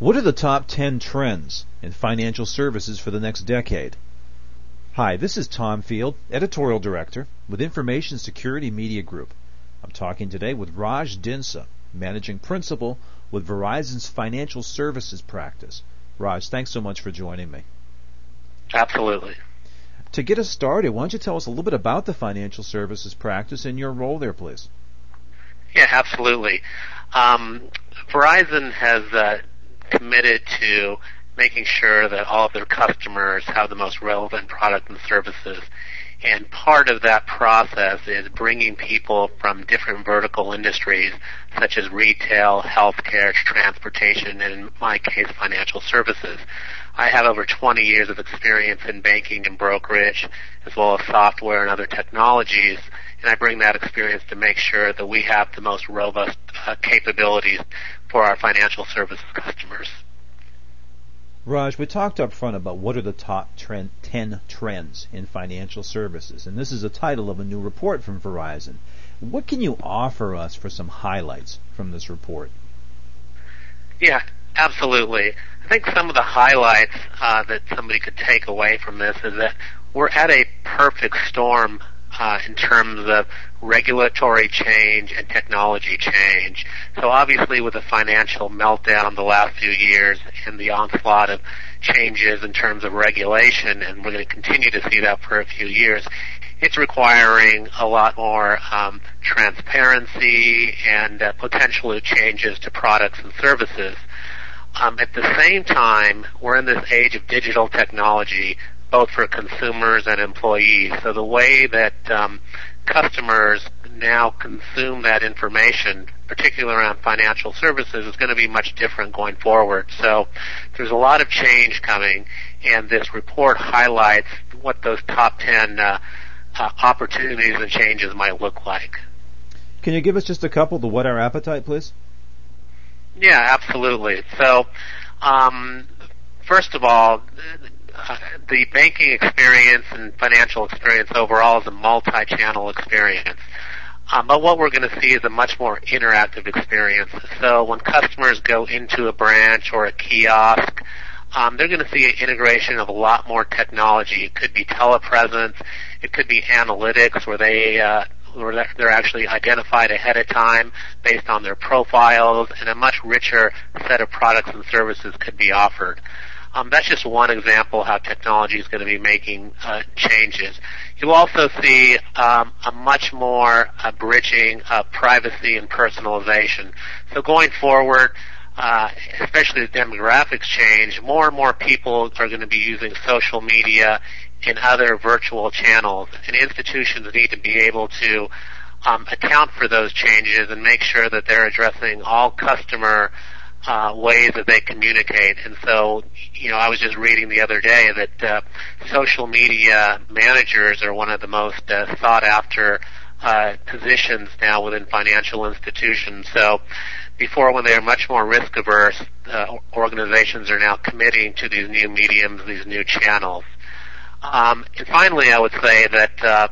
What are the top 10 trends in financial services for the next decade? Hi, this is Tom Field, Editorial Director with Information Security Media Group. I'm talking today with Raj Dinsa, Managing Principal with Verizon's Financial Services Practice. Raj, thanks so much for joining me. Absolutely. To get us started, why don't you tell us a little bit about the financial services practice and your role there, please? Yeah, absolutely. Um, Verizon has uh, committed to making sure that all of their customers have the most relevant product and services. And part of that process is bringing people from different vertical industries, such as retail, healthcare, transportation, and in my case, financial services. I have over 20 years of experience in banking and brokerage, as well as software and other technologies, and I bring that experience to make sure that we have the most robust uh, capabilities for our financial services customers. Raj, we talked up front about what are the top trend, 10 trends in financial services, and this is the title of a new report from Verizon. What can you offer us for some highlights from this report? Yeah, absolutely. I think some of the highlights uh, that somebody could take away from this is that we're at a perfect storm uh, in terms of regulatory change and technology change. So obviously with the financial meltdown the last few years and the onslaught of changes in terms of regulation, and we're going to continue to see that for a few years, it's requiring a lot more um, transparency and uh, potential changes to products and services. Um, at the same time, we're in this age of digital technology both for consumers and employees. So the way that um, customers now consume that information, particularly around financial services, is going to be much different going forward. So there's a lot of change coming, and this report highlights what those top 10 uh, uh, opportunities and changes might look like. Can you give us just a couple to whet our appetite, please? Yeah, absolutely. So, um, first of all, the banking experience and financial experience overall is a multi-channel experience. Um, but what we're going to see is a much more interactive experience. So when customers go into a branch or a kiosk, um, they're going to see an integration of a lot more technology. It could be telepresence, it could be analytics where they uh, where they're actually identified ahead of time based on their profiles, and a much richer set of products and services could be offered. Um, that's just one example how technology is going to be making uh, changes. You'll also see um, a much more uh, bridging of privacy and personalization. So going forward, uh, especially as demographics change, more and more people are going to be using social media and other virtual channels, and institutions need to be able to um, account for those changes and make sure that they're addressing all customer uh, ways that they communicate. And so, you know, I was just reading the other day that uh, social media managers are one of the most uh, sought after uh, positions now within financial institutions. So before when they were much more risk averse, uh, organizations are now committing to these new mediums, these new channels. Um, and finally, I would say that uh,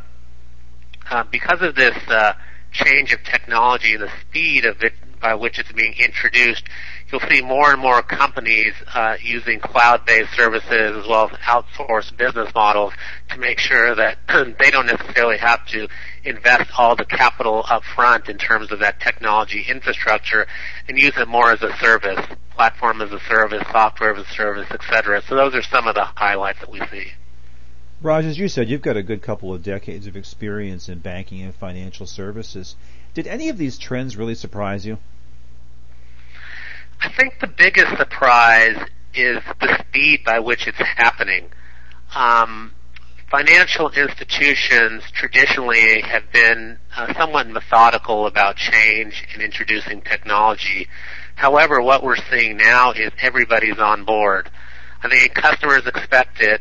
uh, because of this uh, change of technology and the speed of it by which it's being introduced, you'll see more and more companies uh, using cloud-based services as well as outsourced business models to make sure that they don't necessarily have to invest all the capital up front in terms of that technology infrastructure and use it more as a service, platform as a service, software as a service, etc. So those are some of the highlights that we see. Raj, as you said, you've got a good couple of decades of experience in banking and financial services. Did any of these trends really surprise you? I think the biggest surprise is the speed by which it's happening. Um, financial institutions traditionally have been uh, somewhat methodical about change and introducing technology. However, what we're seeing now is everybody's on board. I think customers expect it,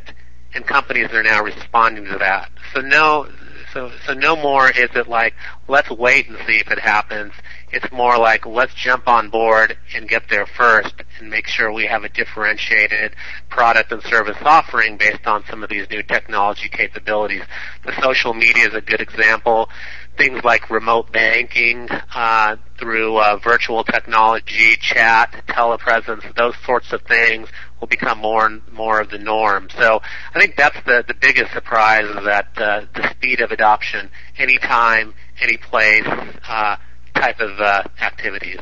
and companies are now responding to that. So no, so so no more is it like let's wait and see if it happens. It's more like let's jump on board and get there first and make sure we have a differentiated product and service offering based on some of these new technology capabilities. The social media is a good example. Things like remote banking uh, through uh, virtual technology, chat, telepresence, those sorts of things will become more and more of the norm. So I think that's the, the biggest surprise is that uh, the speed of adoption, anytime, any place, uh, type of uh, activities.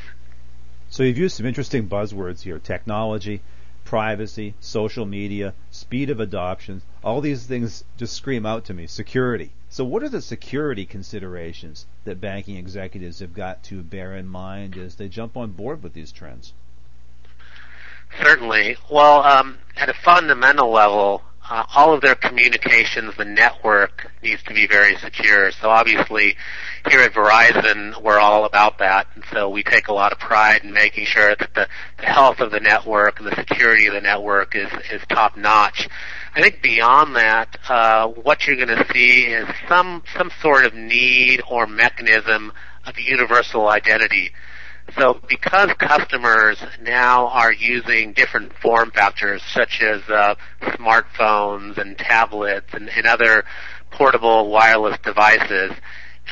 So you've used some interesting buzzwords here: technology, privacy, social media, speed of adoption. All these things just scream out to me. Security. So what are the security considerations that banking executives have got to bear in mind as they jump on board with these trends? Certainly. Well, um, at a fundamental level, uh, all of their communications, the network needs to be very secure. So obviously, here at Verizon, we're all about that, and so we take a lot of pride in making sure that the, the health of the network and the security of the network is is top notch. I think beyond that, uh, what you're going to see is some some sort of need or mechanism of universal identity. So because customers now are using different form factors such as uh, smartphones and tablets and, and, other portable wireless devices,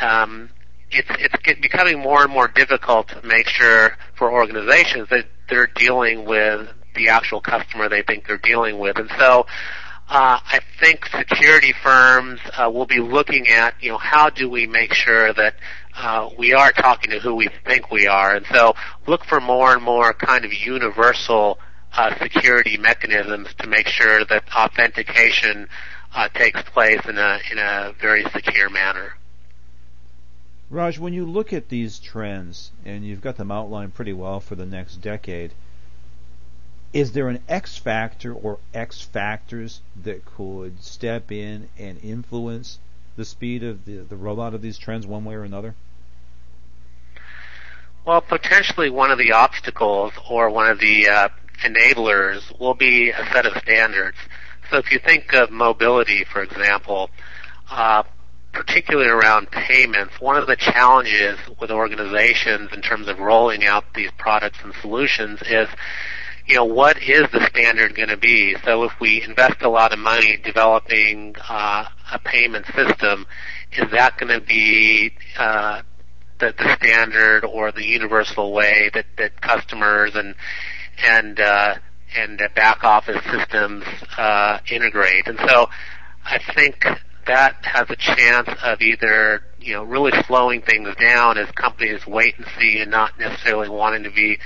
um, it's it's becoming more and more difficult to make sure for organizations that they're dealing with the actual customer they think they're dealing with, and so. Uh, I think security firms uh, will be looking at, you know, how do we make sure that uh, we are talking to who we think we are, and so look for more and more kind of universal uh, security mechanisms to make sure that authentication uh, takes place in a in a very secure manner. Raj, when you look at these trends, and you've got them outlined pretty well for the next decade, is there an X factor or X factors that could step in and influence the speed of the, the rollout of these trends one way or another? Well, potentially one of the obstacles or one of the uh, enablers will be a set of standards. So if you think of mobility, for example, uh, particularly around payments, one of the challenges with organizations in terms of rolling out these products and solutions is, you know, what is the standard going to be? So if we invest a lot of money developing uh, a payment system, is that going to be uh, the, the standard or the universal way that, that customers and and uh, and back office systems uh, integrate. And so I think that has a chance of either you know really slowing things down as companies wait and see and not necessarily wanting to be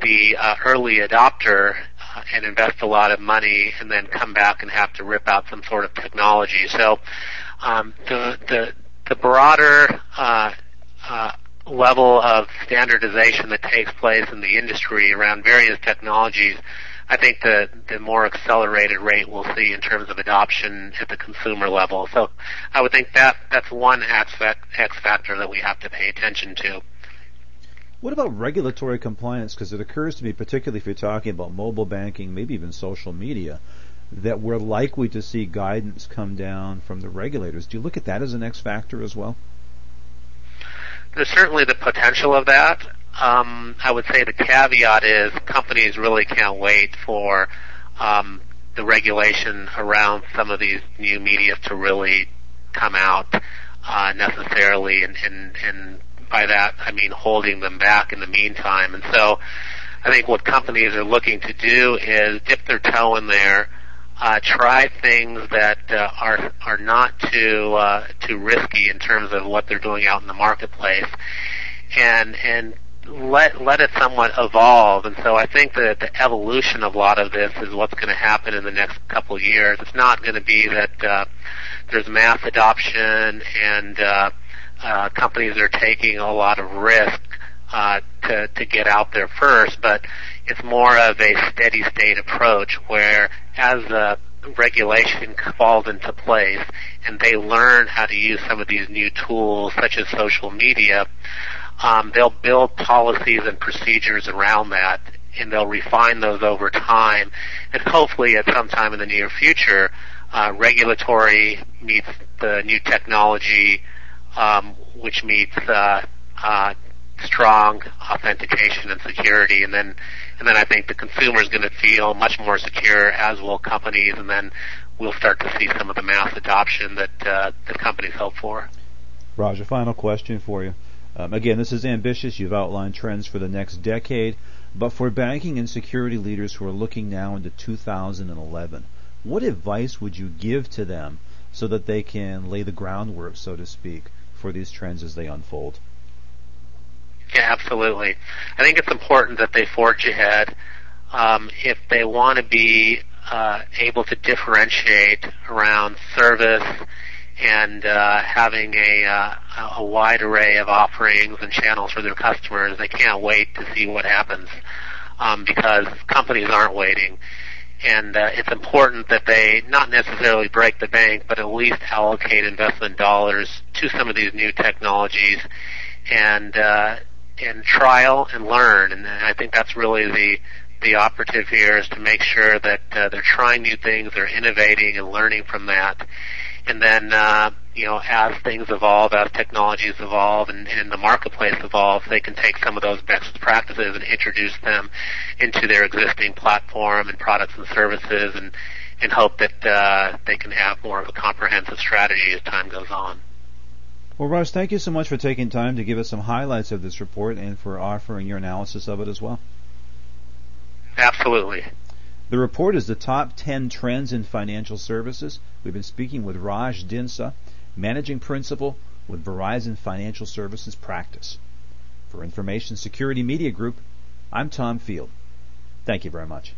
the uh, early adopter uh, and invest a lot of money and then come back and have to rip out some sort of technology. So um, the the the broader uh, uh, level of standardization that takes place in the industry around various technologies, I think the the more accelerated rate we'll see in terms of adoption at the consumer level. So I would think that that's one aspect X factor that we have to pay attention to. What about regulatory compliance? Because it occurs to me, particularly if you're talking about mobile banking, maybe even social media, that we're likely to see guidance come down from the regulators. Do you look at that as an X factor as well? There's certainly the potential of that. Um, I would say the caveat is companies really can't wait for um, the regulation around some of these new media to really come out uh, necessarily, and, and and by that I mean holding them back in the meantime. And so, I think what companies are looking to do is dip their toe in there uh, try things that uh, are are not too uh, too risky in terms of what they're doing out in the marketplace, and and let let it somewhat evolve. And so I think that the evolution of a lot of this is what's going to happen in the next couple of years. It's not going to be that uh, there's mass adoption and uh, uh, companies are taking a lot of risk uh, to to get out there first, but it's more of a steady state approach where as the regulation falls into place and they learn how to use some of these new tools such as social media, um, they'll build policies and procedures around that and they'll refine those over time. And hopefully at some time in the near future uh, regulatory meets the new technology um, which meets uh, uh, strong authentication and security, and then and then I think the consumer is going to feel much more secure, as will companies, and then we'll start to see some of the mass adoption that uh, that companies hope for. Raj, a final question for you. Um, again, this is ambitious. You've outlined trends for the next decade, but for banking and security leaders who are looking now into 2011, what advice would you give to them so that they can lay the groundwork, so to speak, for these trends as they unfold? Yeah, absolutely. I think it's important that they forge ahead. Um, if they want to be uh, able to differentiate around service and uh, having a, uh, a wide array of offerings and channels for their customers, they can't wait to see what happens um, because companies aren't waiting. And uh, it's important that they not necessarily break the bank, but at least allocate investment dollars to some of these new technologies and uh, and trial and learn. And I think that's really the the operative here is to make sure that uh, they're trying new things, they're innovating and learning from that. And then, uh, you know, as things evolve, as technologies evolve and, and the marketplace evolves, they can take some of those best practices and introduce them into their existing platform and products and services and, and hope that uh, they can have more of a comprehensive strategy as time goes on. Well, Russ, thank you so much for taking time to give us some highlights of this report and for offering your analysis of it as well. Absolutely. The report is the top 10 trends in financial services. We've been speaking with Raj Dinsa, managing principal with Verizon Financial Services Practice. For Information Security Media Group, I'm Tom Field. Thank you very much.